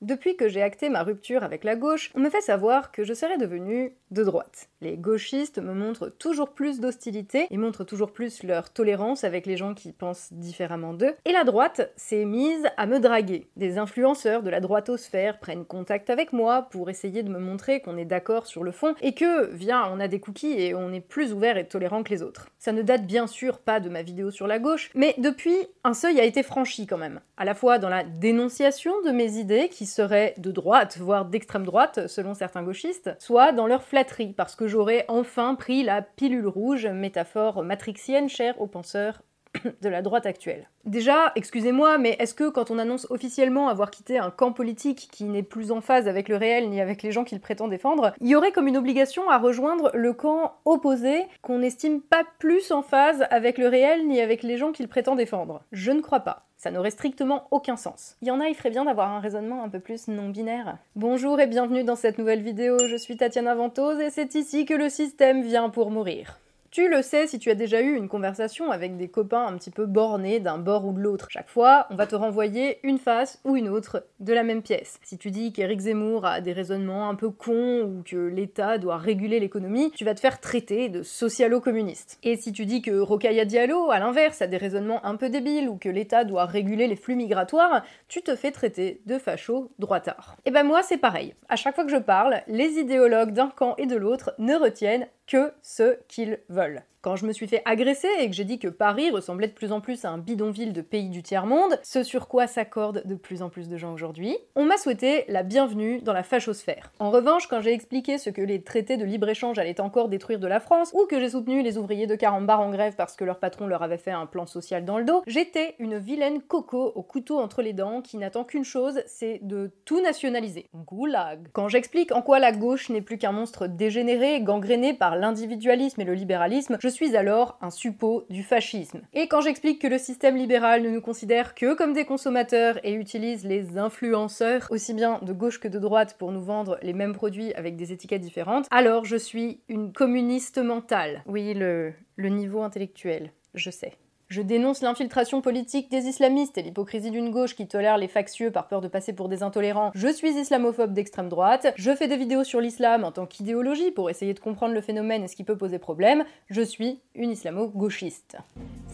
Depuis que j'ai acté ma rupture avec la gauche, on me fait savoir que je serais devenue de droite. Les gauchistes me montrent toujours plus d'hostilité et montrent toujours plus leur tolérance avec les gens qui pensent différemment d'eux. Et la droite s'est mise à me draguer. Des influenceurs de la droitosphère prennent contact avec moi pour essayer de me montrer qu'on est d'accord sur le fond et que, viens, on a des cookies et on est plus ouvert et tolérant que les autres. Ça ne date bien sûr pas de ma vidéo sur la gauche, mais depuis, un seuil a été franchi quand même. À la fois dans la dénonciation de mes idées qui seraient de droite, voire d'extrême droite, selon certains gauchistes, soit dans leur flatterie, parce que j'aurais enfin pris la pilule rouge, métaphore matrixienne chère aux penseurs de la droite actuelle. Déjà, excusez-moi, mais est-ce que quand on annonce officiellement avoir quitté un camp politique qui n'est plus en phase avec le réel ni avec les gens qu'il prétend défendre, il y aurait comme une obligation à rejoindre le camp opposé qu'on n'estime pas plus en phase avec le réel ni avec les gens qu'il prétend défendre? Je ne crois pas. Ça n'aurait strictement aucun sens. Il y en a, il ferait bien d'avoir un raisonnement un peu plus non-binaire. Bonjour et bienvenue dans cette nouvelle vidéo, je suis Tatiana Ventose et c'est ici que le système vient pour mourir. Tu le sais si tu as déjà eu une conversation avec des copains un petit peu bornés d'un bord ou de l'autre. Chaque fois, on va te renvoyer une face ou une autre de la même pièce. Si tu dis qu'Éric Zemmour a des raisonnements un peu cons ou que l'État doit réguler l'économie, tu vas te faire traiter de socialo-communiste. Et si tu dis que Rokhaya Diallo, à l'inverse, a des raisonnements un peu débiles ou que l'État doit réguler les flux migratoires, tu te fais traiter de facho droitard. Et ben moi, c'est pareil. À chaque fois que je parle, les idéologues d'un camp et de l'autre ne retiennent que ce qu'ils veulent. Quand je me suis fait agresser et que j'ai dit que Paris ressemblait de plus en plus à un bidonville de pays du tiers-monde, ce sur quoi s'accordent de plus en plus de gens aujourd'hui, on m'a souhaité la bienvenue dans la fachosphère. En revanche, quand j'ai expliqué ce que les traités de libre-échange allaient encore détruire de la France, ou que j'ai soutenu les ouvriers de Carambar en grève parce que leur patron leur avait fait un plan social dans le dos, j'étais une vilaine coco au couteau entre les dents qui n'attend qu'une chose, c'est de tout nationaliser. Goulag. Quand j'explique en quoi la gauche n'est plus qu'un monstre dégénéré, gangréné par l'individualisme et le libéralisme, je suis alors un suppôt du fascisme. Et quand j'explique que le système libéral ne nous considère que comme des consommateurs et utilise les influenceurs, aussi bien de gauche que de droite, pour nous vendre les mêmes produits avec des étiquettes différentes, alors je suis une communiste mentale. Oui, le niveau intellectuel, je sais. Je dénonce l'infiltration politique des islamistes et l'hypocrisie d'une gauche qui tolère les factieux par peur de passer pour des intolérants. Je suis islamophobe d'extrême droite. Je fais des vidéos sur l'islam en tant qu'idéologie pour essayer de comprendre le phénomène et ce qui peut poser problème. Je suis une islamo-gauchiste.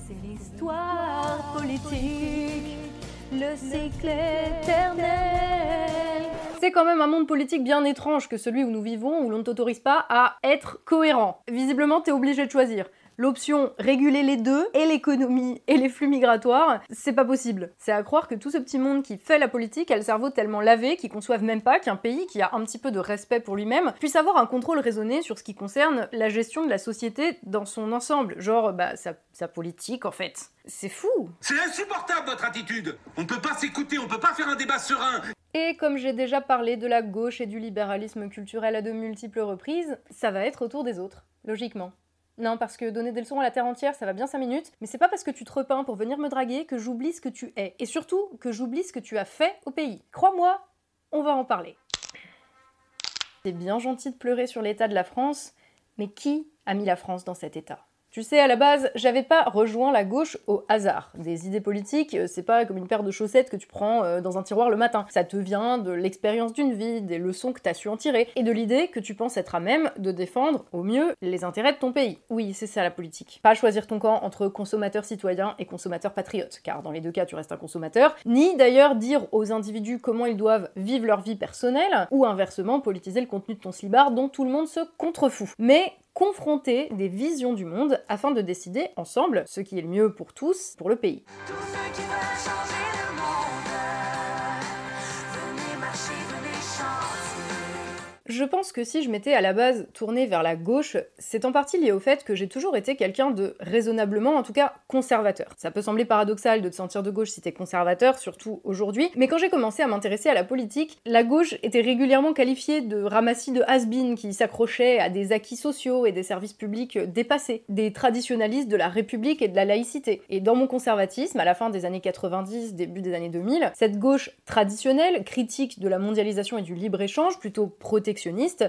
C'est l'histoire politique, le cycle éternel. C'est quand même un monde politique bien étrange que celui où nous vivons, où l'on ne t'autorise pas à être cohérent. Visiblement, t'es obligé de choisir l'option réguler les deux, et l'économie et les flux migratoires, c'est pas possible. C'est à croire que tout ce petit monde qui fait la politique a le cerveau tellement lavé qu'ils conçoivent même pas qu'un pays qui a un petit peu de respect pour lui-même puisse avoir un contrôle raisonné sur ce qui concerne la gestion de la société dans son ensemble. Genre, bah, sa, sa politique en fait. C'est fou C'est insupportable votre attitude On peut pas s'écouter, on peut pas faire un débat serein et comme j'ai déjà parlé de la gauche et du libéralisme culturel à de multiples reprises, ça va être au tour des autres, logiquement. Non, parce que donner des leçons à la terre entière, ça va bien 5 minutes, mais c'est pas parce que tu te repeins pour venir me draguer que j'oublie ce que tu es. Et surtout, que j'oublie ce que tu as fait au pays. Crois-moi, on va en parler. C'est bien gentil de pleurer sur l'état de la France, mais qui a mis la France dans cet état? Tu sais, à la base, j'avais pas rejoint la gauche au hasard. Des idées politiques, euh, c'est pas comme une paire de chaussettes que tu prends euh, dans un tiroir le matin. Ça te vient de l'expérience d'une vie, des leçons que t'as su en tirer, et de l'idée que tu penses être à même de défendre au mieux les intérêts de ton pays. Oui, c'est ça la politique. Pas choisir ton camp entre consommateur citoyen et consommateur patriote, car dans les deux cas tu restes un consommateur, ni d'ailleurs dire aux individus comment ils doivent vivre leur vie personnelle, ou inversement politiser le contenu de ton slibard dont tout le monde se contrefout. Mais confronter des visions du monde afin de décider ensemble ce qui est le mieux pour tous, pour le pays. Je pense que si je m'étais à la base tournée vers la gauche, c'est en partie lié au fait que j'ai toujours été quelqu'un de raisonnablement, en tout cas conservateur. Ça peut sembler paradoxal de te sentir de gauche si t'es conservateur, surtout aujourd'hui, mais quand j'ai commencé à m'intéresser à la politique, la gauche était régulièrement qualifiée de ramassis de has qui s'accrochaient à des acquis sociaux et des services publics dépassés, des traditionalistes de la République et de la laïcité. Et dans mon conservatisme, à la fin des années 90, début des années 2000, cette gauche traditionnelle, critique de la mondialisation et du libre-échange, plutôt protectionniste,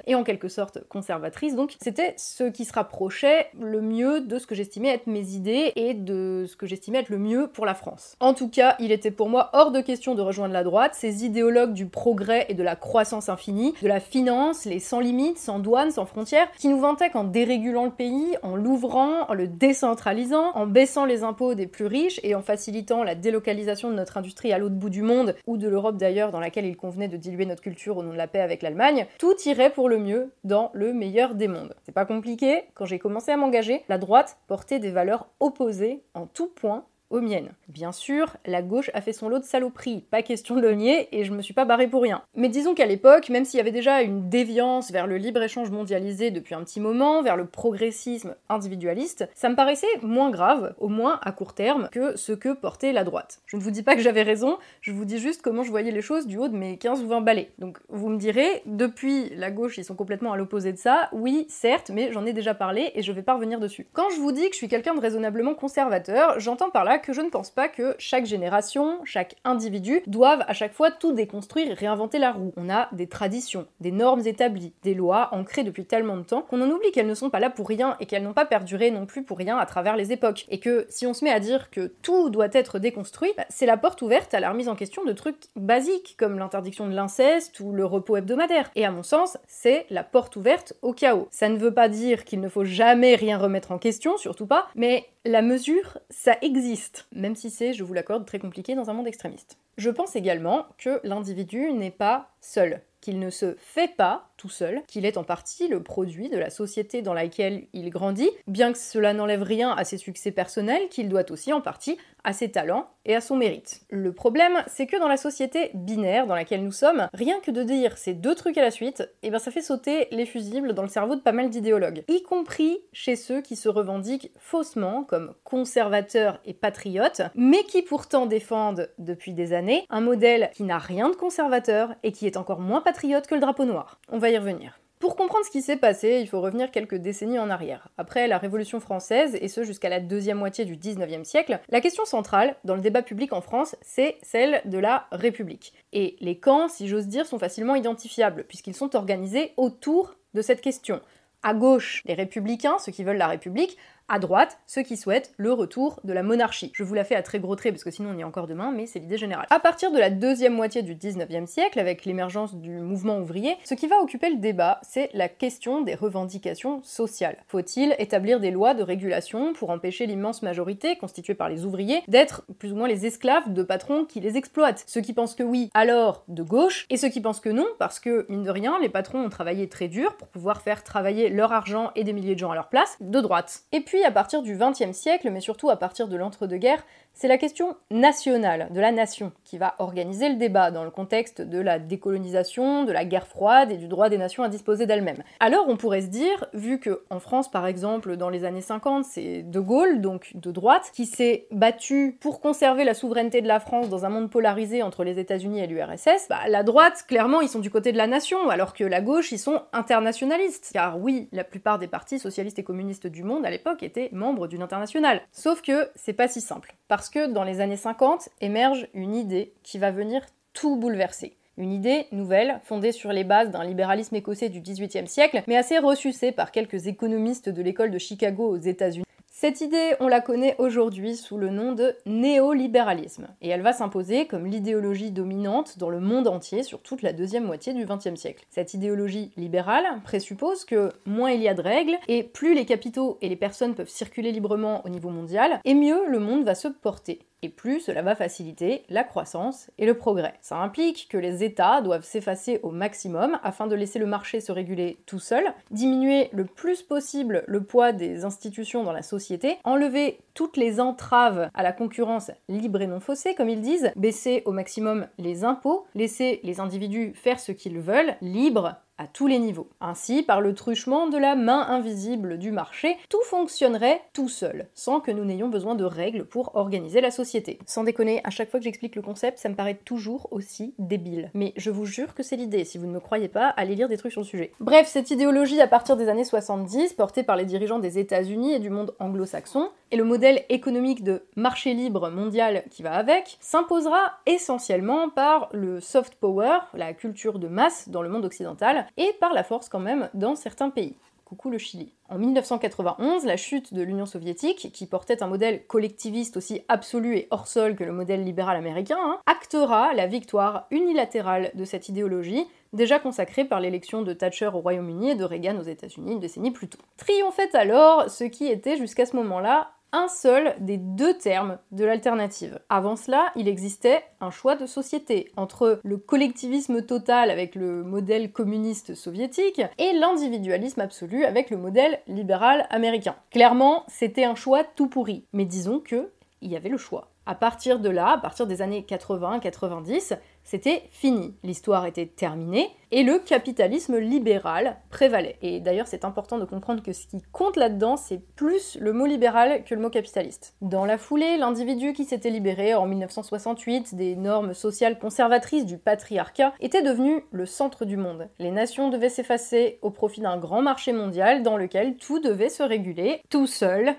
et en quelque sorte conservatrice, donc c'était ce qui se rapprochait le mieux de ce que j'estimais être mes idées et de ce que j'estimais être le mieux pour la France. En tout cas, il était pour moi hors de question de rejoindre la droite, ces idéologues du progrès et de la croissance infinie, de la finance, les sans limites, sans douane, sans frontières, qui nous vantaient qu'en dérégulant le pays, en l'ouvrant, en le décentralisant, en baissant les impôts des plus riches et en facilitant la délocalisation de notre industrie à l'autre bout du monde, ou de l'Europe d'ailleurs, dans laquelle il convenait de diluer notre culture au nom de la paix avec l'Allemagne, tout irait pour le mieux dans le meilleur des mondes. C'est pas compliqué, quand j'ai commencé à m'engager, la droite portait des valeurs opposées en tout point aux miennes. Bien sûr, la gauche a fait son lot de saloperies, pas question de le nier, et je me suis pas barré pour rien. Mais disons qu'à l'époque, même s'il y avait déjà une déviance vers le libre-échange mondialisé depuis un petit moment, vers le progressisme individualiste, ça me paraissait moins grave, au moins à court terme, que ce que portait la droite. Je ne vous dis pas que j'avais raison, je vous dis juste comment je voyais les choses du haut de mes 15 ou 20 balais. Donc vous me direz, depuis la gauche, ils sont complètement à l'opposé de ça, oui, certes, mais j'en ai déjà parlé et je vais pas revenir dessus. Quand je vous dis que je suis quelqu'un de raisonnablement conservateur, j'entends par là que je ne pense pas que chaque génération, chaque individu doive à chaque fois tout déconstruire et réinventer la roue. On a des traditions, des normes établies, des lois ancrées depuis tellement de temps qu'on en oublie qu'elles ne sont pas là pour rien et qu'elles n'ont pas perduré non plus pour rien à travers les époques. Et que si on se met à dire que tout doit être déconstruit, bah, c'est la porte ouverte à la remise en question de trucs basiques comme l'interdiction de l'inceste ou le repos hebdomadaire. Et à mon sens, c'est la porte ouverte au chaos. Ça ne veut pas dire qu'il ne faut jamais rien remettre en question, surtout pas, mais la mesure, ça existe, même si c'est, je vous l'accorde, très compliqué dans un monde extrémiste. Je pense également que l'individu n'est pas seul, qu'il ne se fait pas tout seul, qu'il est en partie le produit de la société dans laquelle il grandit, bien que cela n'enlève rien à ses succès personnels, qu'il doit aussi en partie à ses talents et à son mérite. Le problème, c'est que dans la société binaire dans laquelle nous sommes, rien que de dire ces deux trucs à la suite, eh ben ça fait sauter les fusibles dans le cerveau de pas mal d'idéologues, y compris chez ceux qui se revendiquent faussement comme conservateurs et patriotes, mais qui pourtant défendent depuis des années un modèle qui n'a rien de conservateur et qui est encore moins patriote que le drapeau noir. Y revenir. Pour comprendre ce qui s'est passé, il faut revenir quelques décennies en arrière. Après la Révolution française, et ce jusqu'à la deuxième moitié du 19e siècle, la question centrale dans le débat public en France, c'est celle de la République. Et les camps, si j'ose dire, sont facilement identifiables, puisqu'ils sont organisés autour de cette question. À gauche, les républicains, ceux qui veulent la République, à droite, ceux qui souhaitent le retour de la monarchie. Je vous la fais à très gros traits parce que sinon on y est encore demain, mais c'est l'idée générale. À partir de la deuxième moitié du 19e siècle, avec l'émergence du mouvement ouvrier, ce qui va occuper le débat, c'est la question des revendications sociales. Faut-il établir des lois de régulation pour empêcher l'immense majorité, constituée par les ouvriers, d'être plus ou moins les esclaves de patrons qui les exploitent? Ceux qui pensent que oui, alors de gauche, et ceux qui pensent que non, parce que, mine de rien, les patrons ont travaillé très dur pour pouvoir faire travailler leur argent et des milliers de gens à leur place, de droite. Et puis, à partir du XXe siècle, mais surtout à partir de l'entre-deux-guerres, c'est la question nationale, de la nation, qui va organiser le débat dans le contexte de la décolonisation, de la guerre froide et du droit des nations à disposer d'elles-mêmes. Alors on pourrait se dire, vu que en France par exemple dans les années 50 c'est De Gaulle, donc de droite, qui s'est battu pour conserver la souveraineté de la France dans un monde polarisé entre les États-Unis et l'URSS, bah, la droite clairement ils sont du côté de la nation, alors que la gauche ils sont internationalistes. Car oui, la plupart des partis socialistes et communistes du monde à l'époque étaient membres d'une internationale. Sauf que c'est pas si simple. Que dans les années 50 émerge une idée qui va venir tout bouleverser. Une idée nouvelle, fondée sur les bases d'un libéralisme écossais du XVIIIe siècle, mais assez ressucée par quelques économistes de l'école de Chicago aux États-Unis. Cette idée, on la connaît aujourd'hui sous le nom de néolibéralisme, et elle va s'imposer comme l'idéologie dominante dans le monde entier sur toute la deuxième moitié du XXe siècle. Cette idéologie libérale présuppose que moins il y a de règles, et plus les capitaux et les personnes peuvent circuler librement au niveau mondial, et mieux le monde va se porter et plus cela va faciliter la croissance et le progrès. Ça implique que les États doivent s'effacer au maximum afin de laisser le marché se réguler tout seul, diminuer le plus possible le poids des institutions dans la société, enlever toutes les entraves à la concurrence libre et non faussée, comme ils disent, baisser au maximum les impôts, laisser les individus faire ce qu'ils veulent, libres à tous les niveaux. Ainsi, par le truchement de la main invisible du marché, tout fonctionnerait tout seul, sans que nous n'ayons besoin de règles pour organiser la société. Sans déconner, à chaque fois que j'explique le concept, ça me paraît toujours aussi débile. Mais je vous jure que c'est l'idée, si vous ne me croyez pas, allez lire des trucs sur le sujet. Bref, cette idéologie à partir des années 70, portée par les dirigeants des États-Unis et du monde anglo-saxon, et le modèle économique de marché libre mondial qui va avec s'imposera essentiellement par le soft power, la culture de masse dans le monde occidental, et par la force quand même dans certains pays. Coucou le Chili. En 1991, la chute de l'Union soviétique, qui portait un modèle collectiviste aussi absolu et hors sol que le modèle libéral américain, hein, actera la victoire unilatérale de cette idéologie, déjà consacrée par l'élection de Thatcher au Royaume-Uni et de Reagan aux États-Unis une décennie plus tôt. Triomphait alors ce qui était jusqu'à ce moment-là un seul des deux termes de l'alternative. Avant cela, il existait un choix de société entre le collectivisme total avec le modèle communiste soviétique et l'individualisme absolu avec le modèle libéral américain. Clairement, c'était un choix tout pourri, mais disons que il y avait le choix. À partir de là, à partir des années 80-90, c'était fini. L'histoire était terminée et le capitalisme libéral prévalait. Et d'ailleurs, c'est important de comprendre que ce qui compte là-dedans, c'est plus le mot libéral que le mot capitaliste. Dans la foulée, l'individu qui s'était libéré en 1968 des normes sociales conservatrices du patriarcat était devenu le centre du monde. Les nations devaient s'effacer au profit d'un grand marché mondial dans lequel tout devait se réguler tout seul.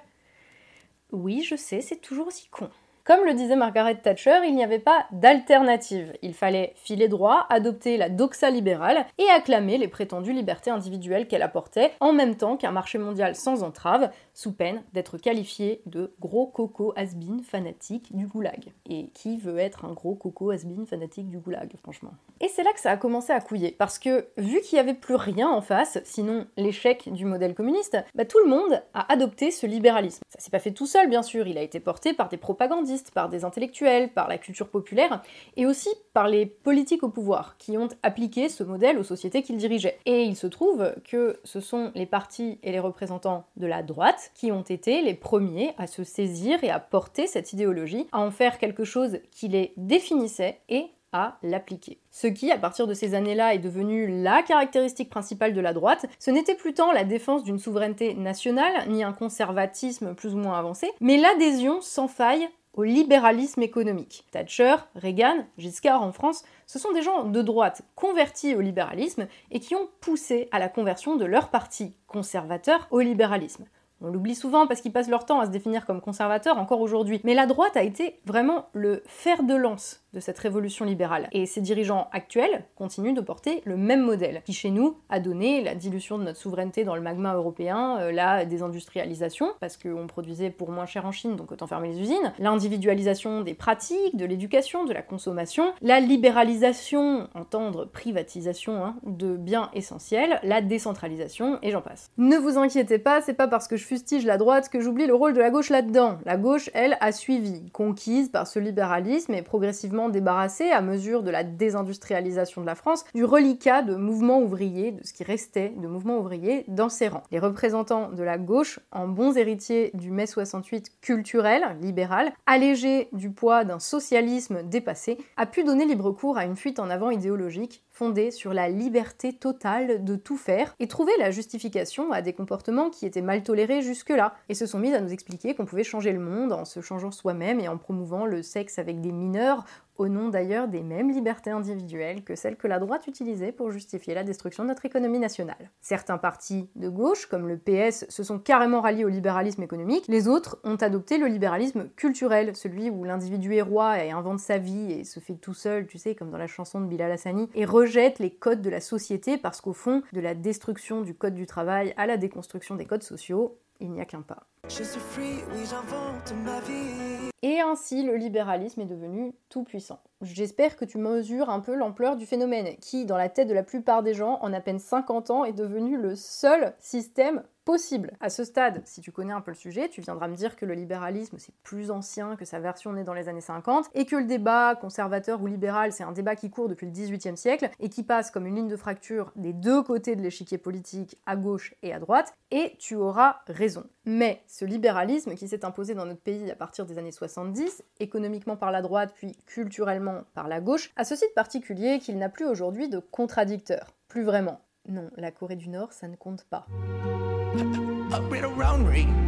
Oui, je sais, c'est toujours aussi con. Comme le disait Margaret Thatcher, il n'y avait pas d'alternative. Il fallait filer droit, adopter la doxa libérale et acclamer les prétendues libertés individuelles qu'elle apportait, en même temps qu'un marché mondial sans entrave, sous peine d'être qualifié de gros coco has-been fanatique du goulag. Et qui veut être un gros coco has-been fanatique du goulag, franchement? Et c'est là que ça a commencé à couiller, parce que vu qu'il n'y avait plus rien en face, sinon l'échec du modèle communiste, bah, tout le monde a adopté ce libéralisme. Ça s'est pas fait tout seul, bien sûr, il a été porté par des propagandistes par des intellectuels, par la culture populaire, et aussi par les politiques au pouvoir, qui ont appliqué ce modèle aux sociétés qu'ils dirigeaient. Et il se trouve que ce sont les partis et les représentants de la droite qui ont été les premiers à se saisir et à porter cette idéologie, à en faire quelque chose qui les définissait et à l'appliquer. Ce qui, à partir de ces années-là, est devenu la caractéristique principale de la droite, ce n'était plus tant la défense d'une souveraineté nationale, ni un conservatisme plus ou moins avancé, mais l'adhésion sans faille au libéralisme économique. Thatcher, Reagan, Giscard en France, ce sont des gens de droite convertis au libéralisme et qui ont poussé à la conversion de leur parti conservateur au libéralisme. On l'oublie souvent parce qu'ils passent leur temps à se définir comme conservateurs encore aujourd'hui. Mais la droite a été vraiment le fer de lance de cette révolution libérale. Et ses dirigeants actuels continuent de porter le même modèle, qui chez nous a donné la dilution de notre souveraineté dans le magma européen, euh, la désindustrialisation, parce qu'on produisait pour moins cher en Chine, donc autant fermer les usines, l'individualisation des pratiques, de l'éducation, de la consommation, la libéralisation, entendre privatisation hein, de biens essentiels, la décentralisation, et j'en passe. Ne vous inquiétez pas, c'est pas parce que je fustige la droite que j'oublie le rôle de la gauche là-dedans. La gauche, elle, a suivi, conquise par ce libéralisme et progressivement débarrassé, à mesure de la désindustrialisation de la France, du reliquat de mouvements ouvriers, de ce qui restait de mouvements ouvriers dans ses rangs. Les représentants de la gauche, en bons héritiers du mai 68 culturel, libéral, allégé du poids d'un socialisme dépassé, a pu donner libre cours à une fuite en avant idéologique fondée sur la liberté totale de tout faire et trouver la justification à des comportements qui étaient mal tolérés jusque-là, et se sont mis à nous expliquer qu'on pouvait changer le monde en se changeant soi-même et en promouvant le sexe avec des mineurs au nom d'ailleurs des mêmes libertés individuelles que celles que la droite utilisait pour justifier la destruction de notre économie nationale. Certains partis de gauche, comme le PS, se sont carrément ralliés au libéralisme économique, les autres ont adopté le libéralisme culturel, celui où l'individu est roi et invente sa vie et se fait tout seul, tu sais, comme dans la chanson de Bilal Hassani, et rejette les codes de la société parce qu'au fond, de la destruction du code du travail à la déconstruction des codes sociaux, il n'y a qu'un pas. Je suis free, oui, j'invente ma vie. Et ainsi, le libéralisme est devenu tout puissant. J'espère que tu mesures un peu l'ampleur du phénomène, qui, dans la tête de la plupart des gens, en à peine 50 ans, est devenu le seul système possible. À ce stade, si tu connais un peu le sujet, tu viendras me dire que le libéralisme c'est plus ancien que sa version née dans les années 50 et que le débat conservateur ou libéral c'est un débat qui court depuis le 18e siècle et qui passe comme une ligne de fracture des deux côtés de l'échiquier politique, à gauche et à droite, et tu auras raison. Mais ce libéralisme qui s'est imposé dans notre pays à partir des années 70, économiquement par la droite puis culturellement par la gauche, a ce site particulier qu'il n'a plus aujourd'hui de contradicteur. Plus vraiment. Non, la Corée du Nord, ça ne compte pas.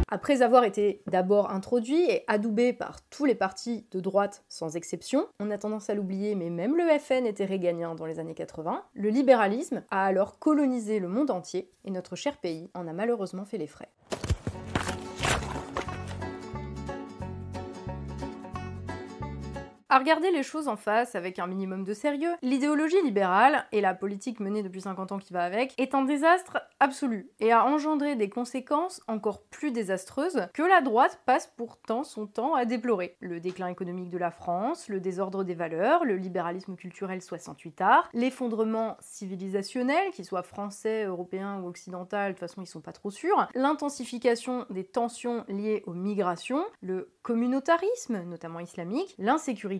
Après avoir été d'abord introduit et adoubé par tous les partis de droite sans exception, on a tendance à l'oublier, mais même le FN était réganien dans les années 80, le libéralisme a alors colonisé le monde entier et notre cher pays en a malheureusement fait les frais. À regarder les choses en face avec un minimum de sérieux, l'idéologie libérale, et la politique menée depuis 50 ans qui va avec, est un désastre absolu et a engendré des conséquences encore plus désastreuses que la droite passe pourtant son temps à déplorer. Le déclin économique de la France, le désordre des valeurs, le libéralisme culturel 68 art, l'effondrement civilisationnel, qu'il soit français, européen ou occidental, de toute façon ils sont pas trop sûrs, l'intensification des tensions liées aux migrations, le communautarisme, notamment islamique, l'insécurité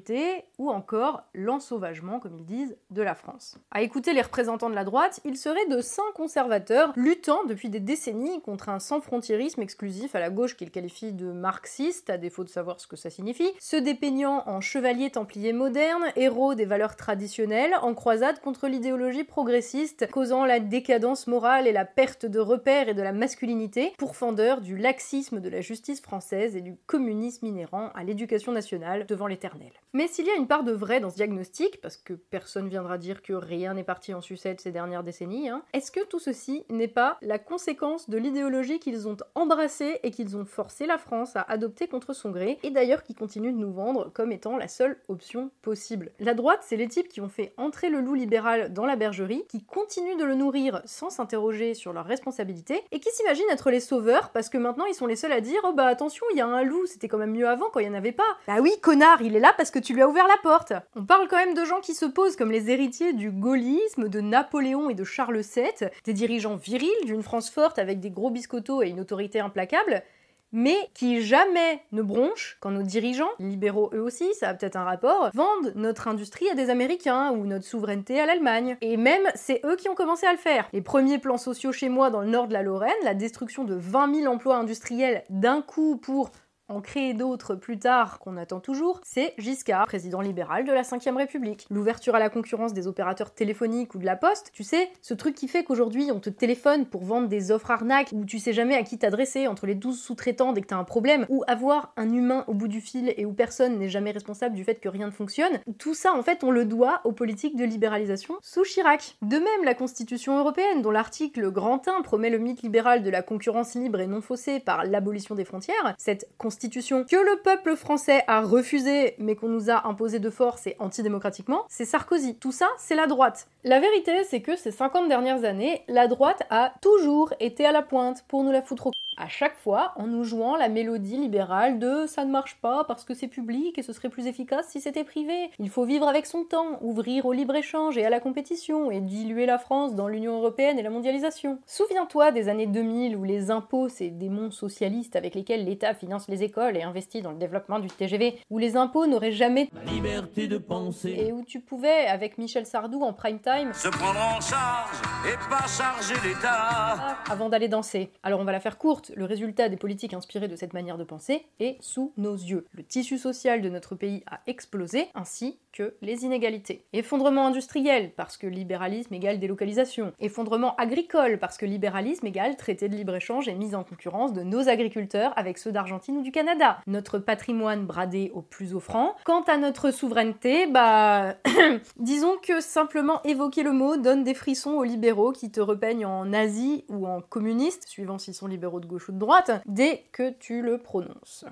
ou encore l'ensauvagement, comme ils disent, de la France. À écouter les représentants de la droite, ils seraient de saints conservateurs luttant depuis des décennies contre un sans-frontiérisme exclusif à la gauche qu'ils qualifient de marxiste, à défaut de savoir ce que ça signifie, se dépeignant en chevaliers templiers modernes, héros des valeurs traditionnelles, en croisade contre l'idéologie progressiste, causant la décadence morale et la perte de repères et de la masculinité, pourfendeur du laxisme de la justice française et du communisme inhérent à l'éducation nationale devant l'éternel. Mais s'il y a une part de vrai dans ce diagnostic, parce que personne viendra dire que rien n'est parti en sucette ces dernières décennies, hein, est-ce que tout ceci n'est pas la conséquence de l'idéologie qu'ils ont embrassée et qu'ils ont forcé la France à adopter contre son gré, et d'ailleurs qui continue de nous vendre comme étant la seule option possible? La droite, c'est les types qui ont fait entrer le loup libéral dans la bergerie, qui continuent de le nourrir sans s'interroger sur leurs responsabilités, et qui s'imaginent être les sauveurs parce que maintenant ils sont les seuls à dire Oh bah attention, il y a un loup, c'était quand même mieux avant quand il n'y en avait pas. Bah oui, connard, il est là parce que tu lui as ouvert la porte. On parle quand même de gens qui se posent comme les héritiers du gaullisme, de Napoléon et de Charles VII, des dirigeants virils d'une France forte avec des gros biscottos et une autorité implacable, mais qui jamais ne bronchent quand nos dirigeants, libéraux eux aussi, ça a peut-être un rapport, vendent notre industrie à des Américains ou notre souveraineté à l'Allemagne. Et même, c'est eux qui ont commencé à le faire. Les premiers plans sociaux chez moi dans le nord de la Lorraine, la destruction de 20 000 emplois industriels d'un coup pour en créer d'autres plus tard qu'on attend toujours, c'est Giscard, président libéral de la 5ème République. L'ouverture à la concurrence des opérateurs téléphoniques ou de la poste, tu sais, ce truc qui fait qu'aujourd'hui on te téléphone pour vendre des offres arnaques où tu sais jamais à qui t'adresser entre les 12 sous-traitants dès que t'as un problème, ou avoir un humain au bout du fil et où personne n'est jamais responsable du fait que rien ne fonctionne, tout ça en fait on le doit aux politiques de libéralisation sous Chirac. De même, la Constitution européenne, dont l'article Grand 1 promet le mythe libéral de la concurrence libre et non faussée par l'abolition des frontières, cette que le peuple français a refusé mais qu'on nous a imposé de force et antidémocratiquement, c'est Sarkozy. Tout ça, c'est la droite. La vérité, c'est que ces 50 dernières années, la droite a toujours été à la pointe pour nous la foutre au chaque fois en nous jouant la mélodie libérale de ça ne marche pas parce que c'est public et ce serait plus efficace si c'était privé. Il faut vivre avec son temps, ouvrir au libre-échange et à la compétition et diluer la France dans l'Union européenne et la mondialisation. Souviens-toi des années 2000 où les impôts, ces démons socialistes avec lesquels l'État finance les écoles et investit dans le développement du TGV, où les impôts n'auraient jamais La liberté de penser. et où tu pouvais, avec Michel Sardou en prime time, Se prendre en charge et pas charger l'État. avant d'aller danser. Alors on va la faire courte, le résultat des politiques inspirées de cette manière de penser est sous nos yeux. Le tissu social de notre pays a explosé, ainsi que les inégalités. Effondrement industriel, parce que libéralisme égale délocalisation. Effondrement agricole, parce que libéralisme égale traité de libre-échange et mise en concurrence de nos agriculteurs avec ceux d'Argentine ou du Canada. Notre patrimoine bradé au plus offrant. Quant à notre souveraineté, bah... disons que simplement évoquer le mot donne des frissons aux libéraux qui te repeignent en nazi ou en communiste, suivant s'ils sont libéraux de gauche ou de droite, dès que tu le prononces.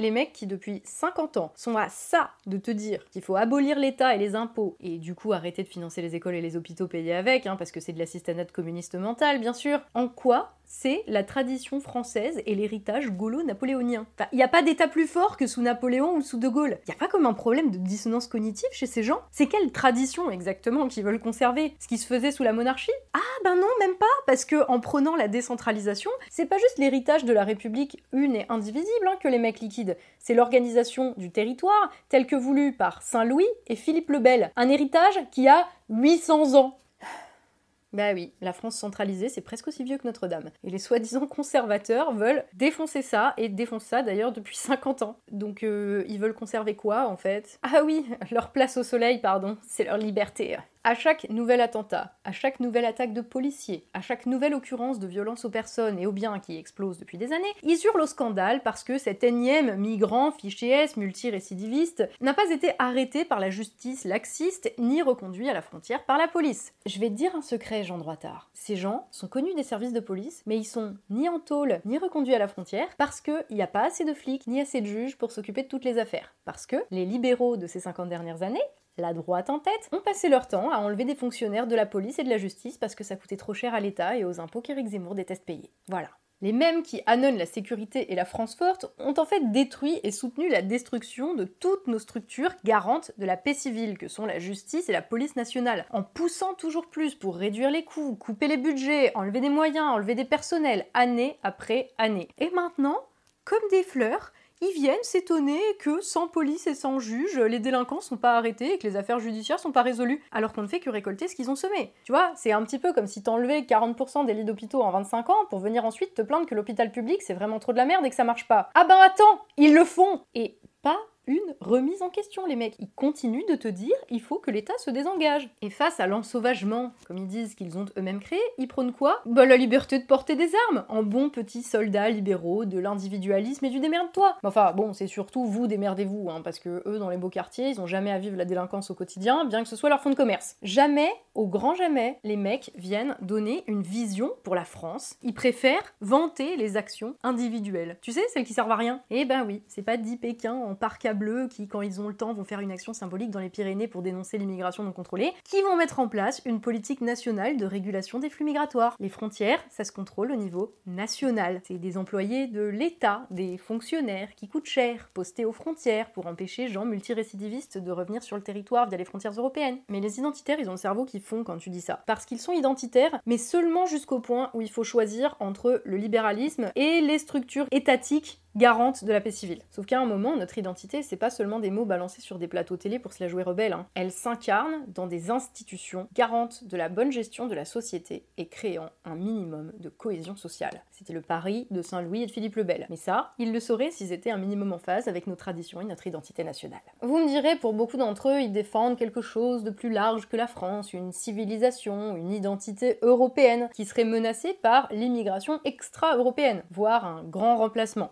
Les mecs qui depuis 50 ans sont à ça de te dire qu'il faut abolir l'État et les impôts, et du coup arrêter de financer les écoles et les hôpitaux payés avec, hein, parce que c'est de l'assistanat communiste mental bien sûr, en quoi c'est la tradition française et l'héritage gaulo-napoléonien. Il n'y a pas d'état plus fort que sous Napoléon ou sous De Gaulle. Il n'y a pas comme un problème de dissonance cognitive chez ces gens? C'est quelle tradition exactement qu'ils veulent conserver? Ce qui se faisait sous la monarchie? Ah ben non, même pas, parce que en prenant la décentralisation, c'est pas juste l'héritage de la République une et indivisible hein, que les mecs liquident, c'est l'organisation du territoire tel que voulu par Saint-Louis et Philippe le Bel. Un héritage qui a 800 ans. Bah oui, la France centralisée, c'est presque aussi vieux que Notre-Dame. Et les soi-disant conservateurs veulent défoncer ça, et défoncent ça d'ailleurs depuis 50 ans. Donc euh, ils veulent conserver quoi en fait? Ah oui, leur place au soleil, pardon, c'est leur liberté. À chaque nouvel attentat, à chaque nouvelle attaque de policiers, à chaque nouvelle occurrence de violence aux personnes et aux biens qui explose depuis des années, ils hurlent au scandale parce que cet énième migrant fiché S multirécidiviste n'a pas été arrêté par la justice laxiste ni reconduit à la frontière par la police. Je vais te dire un secret, Jean Droitard. Ces gens sont connus des services de police, mais ils sont ni en tôle ni reconduits à la frontière parce qu'il n'y a pas assez de flics ni assez de juges pour s'occuper de toutes les affaires. Parce que les libéraux de ces 50 dernières années, la droite en tête, ont passé leur temps à enlever des fonctionnaires de la police et de la justice parce que ça coûtait trop cher à l'État et aux impôts qu'Éric Zemmour déteste payer. Voilà. Les mêmes qui annonnent la sécurité et la France forte ont en fait détruit et soutenu la destruction de toutes nos structures garantes de la paix civile, que sont la justice et la police nationale, en poussant toujours plus pour réduire les coûts, couper les budgets, enlever des moyens, enlever des personnels, année après année. Et maintenant, comme des fleurs, ils viennent s'étonner que sans police et sans juge, les délinquants sont pas arrêtés et que les affaires judiciaires sont pas résolues, alors qu'on ne fait que récolter ce qu'ils ont semé. Tu vois, c'est un petit peu comme si t'enlevais 40% des lits d'hôpitaux en 25 ans pour venir ensuite te plaindre que l'hôpital public c'est vraiment trop de la merde et que ça marche pas. Ah ben attends, ils le font Et pas une remise en question, les mecs. Ils continuent de te dire il faut que l'État se désengage. Et face à l'ensauvagement, comme ils disent qu'ils ont eux-mêmes créé, ils prônent quoi? Bah la liberté de porter des armes, en bons petits soldats libéraux de l'individualisme et du démerde-toi. Enfin bon, c'est surtout vous démerdez-vous, hein, parce que eux dans les beaux quartiers, ils ont jamais à vivre la délinquance au quotidien, bien que ce soit leur fonds de commerce. Jamais, au grand jamais, les mecs viennent donner une vision pour la France. Ils préfèrent vanter les actions individuelles. Tu sais, celles qui servent à rien? Eh ben oui, c'est pas dit Pékin en parc à bleu qui, quand ils ont le temps, vont faire une action symbolique dans les Pyrénées pour dénoncer l'immigration non contrôlée, qui vont mettre en place une politique nationale de régulation des flux migratoires. Les frontières, ça se contrôle au niveau national. C'est des employés de l'État, des fonctionnaires qui coûtent cher, postés aux frontières pour empêcher gens multirécidivistes de revenir sur le territoire via les frontières européennes. Mais les identitaires, ils ont le cerveau qui fond quand tu dis ça. Parce qu'ils sont identitaires, mais seulement jusqu'au point où il faut choisir entre le libéralisme et les structures étatiques garante de la paix civile. Sauf qu'à un moment, notre identité, c'est pas seulement des mots balancés sur des plateaux télé pour se la jouer rebelle. Hein. Elle s'incarne dans des institutions garantes de la bonne gestion de la société et créant un minimum de cohésion sociale. C'était le pari de Saint-Louis et de Philippe le Bel. Mais ça, ils le sauraient s'ils étaient un minimum en phase avec nos traditions et notre identité nationale. Vous me direz, pour beaucoup d'entre eux, ils défendent quelque chose de plus large que la France, une civilisation, une identité européenne, qui serait menacée par l'immigration extra-européenne, voire un grand remplacement.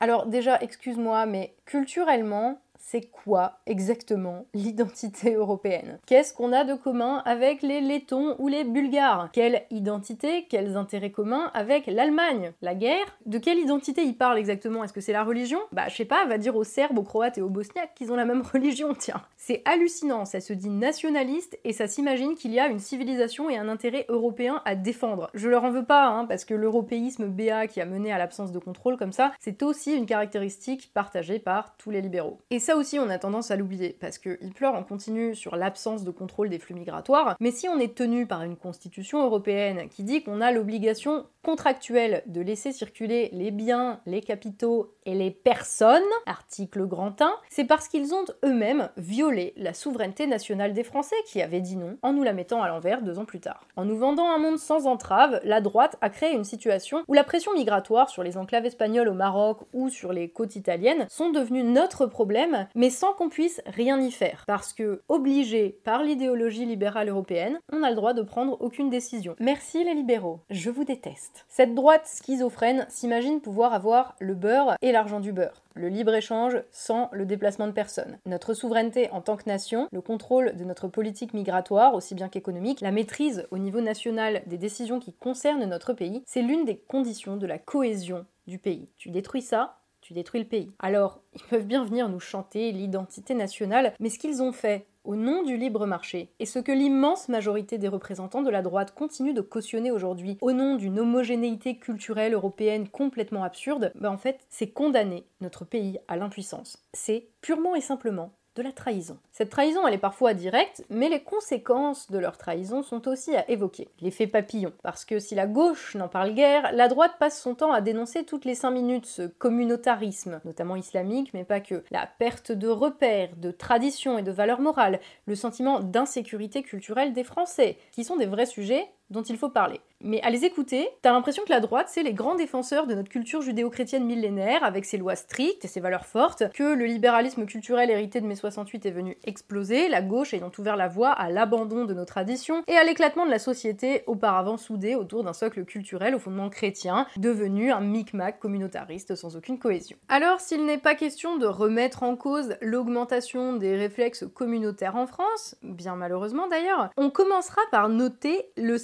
Alors déjà, excuse-moi, mais culturellement, c'est quoi exactement l'identité européenne? Qu'est-ce qu'on a de commun avec les Lettons ou les Bulgares? Quelle identité, quels intérêts communs avec l'Allemagne? La guerre? De quelle identité ils parlent exactement? Est-ce que c'est la religion? Bah je sais pas, va dire aux Serbes, aux Croates et aux Bosniaques qu'ils ont la même religion, tiens. C'est hallucinant, ça se dit nationaliste et ça s'imagine qu'il y a une civilisation et un intérêt européen à défendre. Je leur en veux pas, hein, parce que l'européisme BA qui a mené à l'absence de contrôle comme ça, c'est aussi une caractéristique partagée par tous les libéraux. Aussi, on a tendance à l'oublier, parce qu'il pleure en continu sur l'absence de contrôle des flux migratoires, mais si on est tenu par une constitution européenne qui dit qu'on a l'obligation contractuelle de laisser circuler les biens, les capitaux et les personnes, article grand 1, c'est parce qu'ils ont eux-mêmes violé la souveraineté nationale des Français qui avaient dit non en nous la mettant à l'envers deux ans plus tard. En nous vendant un monde sans entrave, la droite a créé une situation où la pression migratoire sur les enclaves espagnoles au Maroc ou sur les côtes italiennes sont devenues notre problème, mais sans qu'on puisse rien y faire. Parce que, obligé par l'idéologie libérale européenne, on n'a le droit de prendre aucune décision. Merci les libéraux, je vous déteste. Cette droite schizophrène s'imagine pouvoir avoir le beurre et l'argent du beurre le libre-échange sans le déplacement de personnes. Notre souveraineté en tant que nation, le contrôle de notre politique migratoire, aussi bien qu'économique, la maîtrise au niveau national des décisions qui concernent notre pays, c'est l'une des conditions de la cohésion du pays. Tu détruis ça, tu détruis le pays. Alors, ils peuvent bien venir nous chanter l'identité nationale, mais ce qu'ils ont fait au nom du libre marché, et ce que l'immense majorité des représentants de la droite continuent de cautionner aujourd'hui au nom d'une homogénéité culturelle européenne complètement absurde, ben en fait, c'est condamner notre pays à l'impuissance. C'est purement et simplement la trahison. Cette trahison, elle est parfois directe, mais les conséquences de leur trahison sont aussi à évoquer. L'effet papillon. Parce que si la gauche n'en parle guère, la droite passe son temps à dénoncer toutes les cinq minutes ce communautarisme, notamment islamique, mais pas que. La perte de repères, de traditions et de valeurs morales, le sentiment d'insécurité culturelle des Français, qui sont des vrais sujets dont il faut parler. Mais à les écouter, t'as l'impression que la droite, c'est les grands défenseurs de notre culture judéo-chrétienne millénaire, avec ses lois strictes et ses valeurs fortes, que le libéralisme culturel hérité de mai 68 est venu exploser, la gauche ayant ouvert la voie à l'abandon de nos traditions et à l'éclatement de la société auparavant soudée autour d'un socle culturel au fondement chrétien, devenu un micmac communautariste sans aucune cohésion. Alors, s'il n'est pas question de remettre en cause l'augmentation des réflexes communautaires en France, bien malheureusement d'ailleurs, on commencera par noter le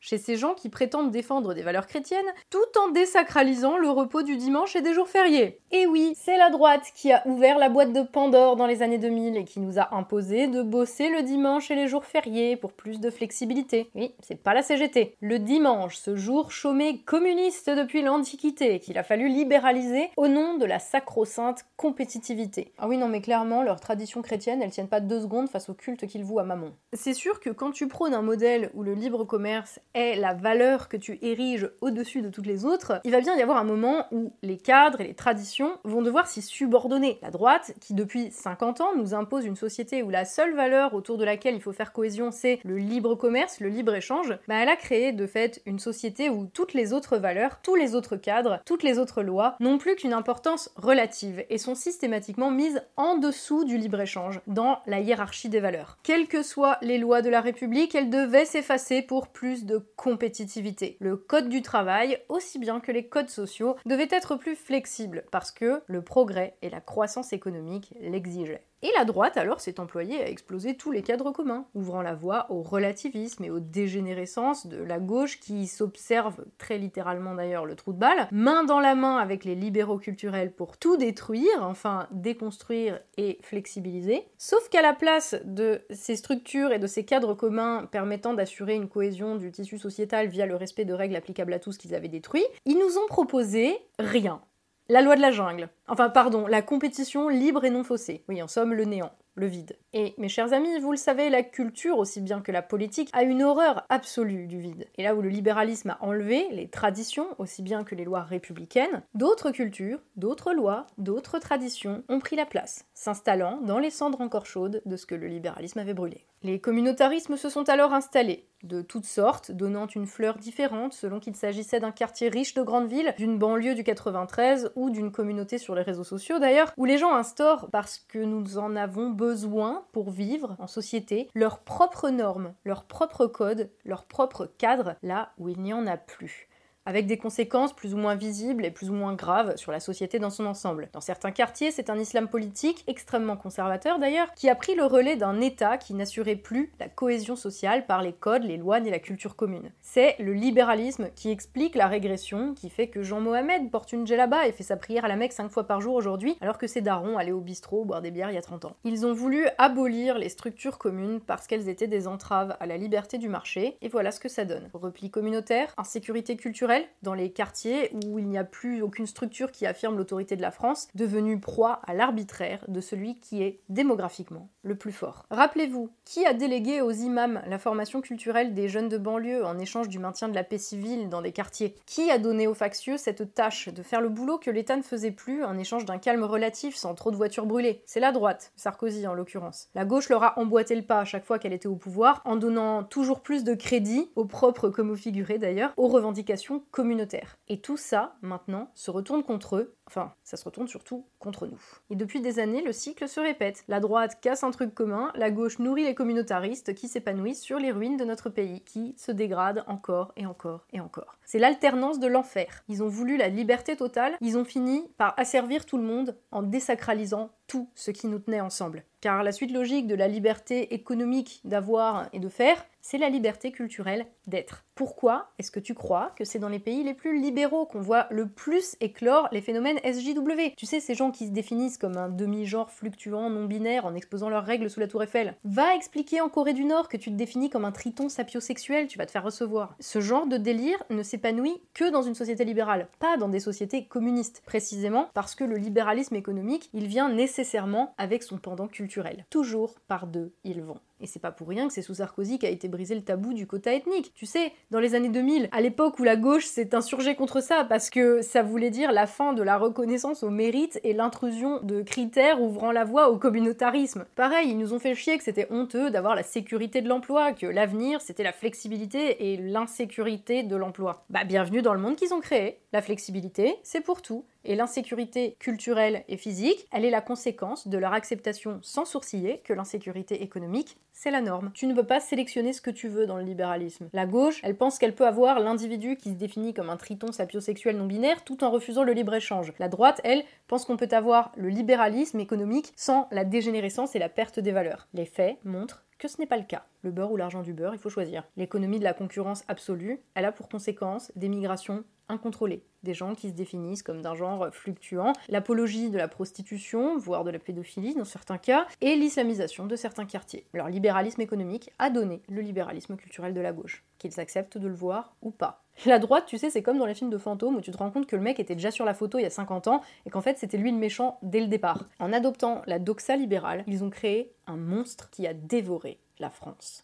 chez ces gens qui prétendent défendre des valeurs chrétiennes tout en désacralisant le repos du dimanche et des jours fériés. Et oui, c'est la droite qui a ouvert la boîte de Pandore dans les années 2000 et qui nous a imposé de bosser le dimanche et les jours fériés pour plus de flexibilité. Oui, c'est pas la CGT. Le dimanche, ce jour chômé communiste depuis l'Antiquité, qu'il a fallu libéraliser au nom de la sacro-sainte compétitivité. Ah oui, non, mais clairement, leurs traditions chrétiennes, elles tiennent pas deux secondes face au culte qu'ils vouent à Mammon. C'est sûr que quand tu prônes un modèle où le libre commerce est la valeur que tu ériges au-dessus de toutes les autres, il va bien y avoir un moment où les cadres et les traditions vont devoir s'y subordonner. La droite, qui depuis 50 ans nous impose une société où la seule valeur autour de laquelle il faut faire cohésion, c'est le libre commerce, le libre échange, bah elle a créé de fait une société où toutes les autres valeurs, tous les autres cadres, toutes les autres lois n'ont plus qu'une importance relative et sont systématiquement mises en dessous du libre échange dans la hiérarchie des valeurs. Quelles que soient les lois de la République, elles devaient s'effacer pour plus de compétitivité. Le code du travail, aussi bien que les codes sociaux, devaient être plus flexibles parce que le progrès et la croissance économique l'exigeaient. Et la droite alors s'est employée à exploser tous les cadres communs, ouvrant la voie au relativisme et aux dégénérescences de la gauche qui s'observe, très littéralement d'ailleurs, le trou de balle, main dans la main avec les libéraux culturels pour tout détruire, enfin déconstruire et flexibiliser. Sauf qu'à la place de ces structures et de ces cadres communs permettant d'assurer une cohésion du tissu sociétal via le respect de règles applicables à tous qu'ils avaient détruits, ils nous ont proposé rien. La loi de la jungle. Enfin, pardon, la compétition libre et non faussée. Oui, en somme, le néant le vide. Et mes chers amis, vous le savez, la culture, aussi bien que la politique, a une horreur absolue du vide. Et là où le libéralisme a enlevé les traditions, aussi bien que les lois républicaines, d'autres cultures, d'autres lois, d'autres traditions ont pris la place, s'installant dans les cendres encore chaudes de ce que le libéralisme avait brûlé. Les communautarismes se sont alors installés, de toutes sortes, donnant une fleur différente selon qu'il s'agissait d'un quartier riche de grandes villes, d'une banlieue du 93 ou d'une communauté sur les réseaux sociaux d'ailleurs, où les gens instaurent, parce que nous en avons besoin pour vivre en société, leurs propres normes, leurs propres codes, leurs propres cadres, là où il n'y en a plus avec des conséquences plus ou moins visibles et plus ou moins graves sur la société dans son ensemble. Dans certains quartiers, c'est un islam politique, extrêmement conservateur d'ailleurs, qui a pris le relais d'un État qui n'assurait plus la cohésion sociale par les codes, les lois et la culture commune. C'est le libéralisme qui explique la régression, qui fait que Jean Mohamed porte une djellaba et fait sa prière à la Mecque cinq fois par jour aujourd'hui, alors que ses darons allaient au bistrot boire des bières il y a 30 ans. Ils ont voulu abolir les structures communes parce qu'elles étaient des entraves à la liberté du marché, et voilà ce que ça donne. Repli communautaire, insécurité culturelle, dans les quartiers où il n'y a plus aucune structure qui affirme l'autorité de la France, devenue proie à l'arbitraire de celui qui est démographiquement le plus fort. Rappelez-vous, qui a délégué aux imams la formation culturelle des jeunes de banlieue en échange du maintien de la paix civile dans des quartiers? Qui a donné aux factieux cette tâche de faire le boulot que l'État ne faisait plus en échange d'un calme relatif sans trop de voitures brûlées? C'est la droite, Sarkozy en l'occurrence. La gauche leur a emboîté le pas à chaque fois qu'elle était au pouvoir en donnant toujours plus de crédit, aux propres comme aux figurés d'ailleurs, aux revendications communautaire. Et tout ça, maintenant, se retourne contre eux, enfin, ça se retourne surtout contre nous. Et depuis des années, le cycle se répète. La droite casse un truc commun, la gauche nourrit les communautaristes qui s'épanouissent sur les ruines de notre pays, qui se dégradent encore et encore et encore. C'est l'alternance de l'enfer. Ils ont voulu la liberté totale, ils ont fini par asservir tout le monde en désacralisant tout ce qui nous tenait ensemble. Car la suite logique de la liberté économique d'avoir et de faire, c'est la liberté culturelle d'être. Pourquoi est-ce que tu crois que c'est dans les pays les plus libéraux qu'on voit le plus éclore les phénomènes SJW Tu sais, ces gens qui se définissent comme un demi-genre fluctuant, non-binaire, en exposant leurs règles sous la tour Eiffel. Va expliquer en Corée du Nord que tu te définis comme un triton sapiosexuel, tu vas te faire recevoir. Ce genre de délire ne s'épanouit que dans une société libérale, pas dans des sociétés communistes, précisément parce que le libéralisme économique, il vient nécessairement avec son pendant culturel. Toujours par deux, ils vont. Et c'est pas pour rien que c'est sous Sarkozy qu'a été brisé le tabou du quota ethnique. Tu sais, dans les années 2000, à l'époque où la gauche s'est insurgée contre ça, parce que ça voulait dire la fin de la reconnaissance au mérite et l'intrusion de critères ouvrant la voie au communautarisme. Pareil, ils nous ont fait chier que c'était honteux d'avoir la sécurité de l'emploi, que l'avenir c'était la flexibilité et l'insécurité de l'emploi. Bah bienvenue dans le monde qu'ils ont créé. La flexibilité, c'est pour tout et l'insécurité culturelle et physique, elle est la conséquence de leur acceptation sans sourciller que l'insécurité économique, c'est la norme. Tu ne peux pas sélectionner ce que tu veux dans le libéralisme. La gauche, elle pense qu'elle peut avoir l'individu qui se définit comme un triton sapiosexuel non binaire tout en refusant le libre-échange. La droite, elle, pense qu'on peut avoir le libéralisme économique sans la dégénérescence et la perte des valeurs. Les faits montrent que ce n'est pas le cas. Le beurre ou l'argent du beurre, il faut choisir. L'économie de la concurrence absolue, elle a pour conséquence des migrations incontrôlées, des gens qui se définissent comme d'un genre fluctuant, l'apologie de la prostitution, voire de la pédophilie dans certains cas, et l'islamisation de certains quartiers. Leur libéralisme économique a donné le libéralisme culturel de la gauche, qu'ils acceptent de le voir ou pas. La droite, tu sais, c'est comme dans les films de fantômes où tu te rends compte que le mec était déjà sur la photo il y a 50 ans et qu'en fait c'était lui le méchant dès le départ. En adoptant la doxa libérale, ils ont créé un monstre qui a dévoré la France.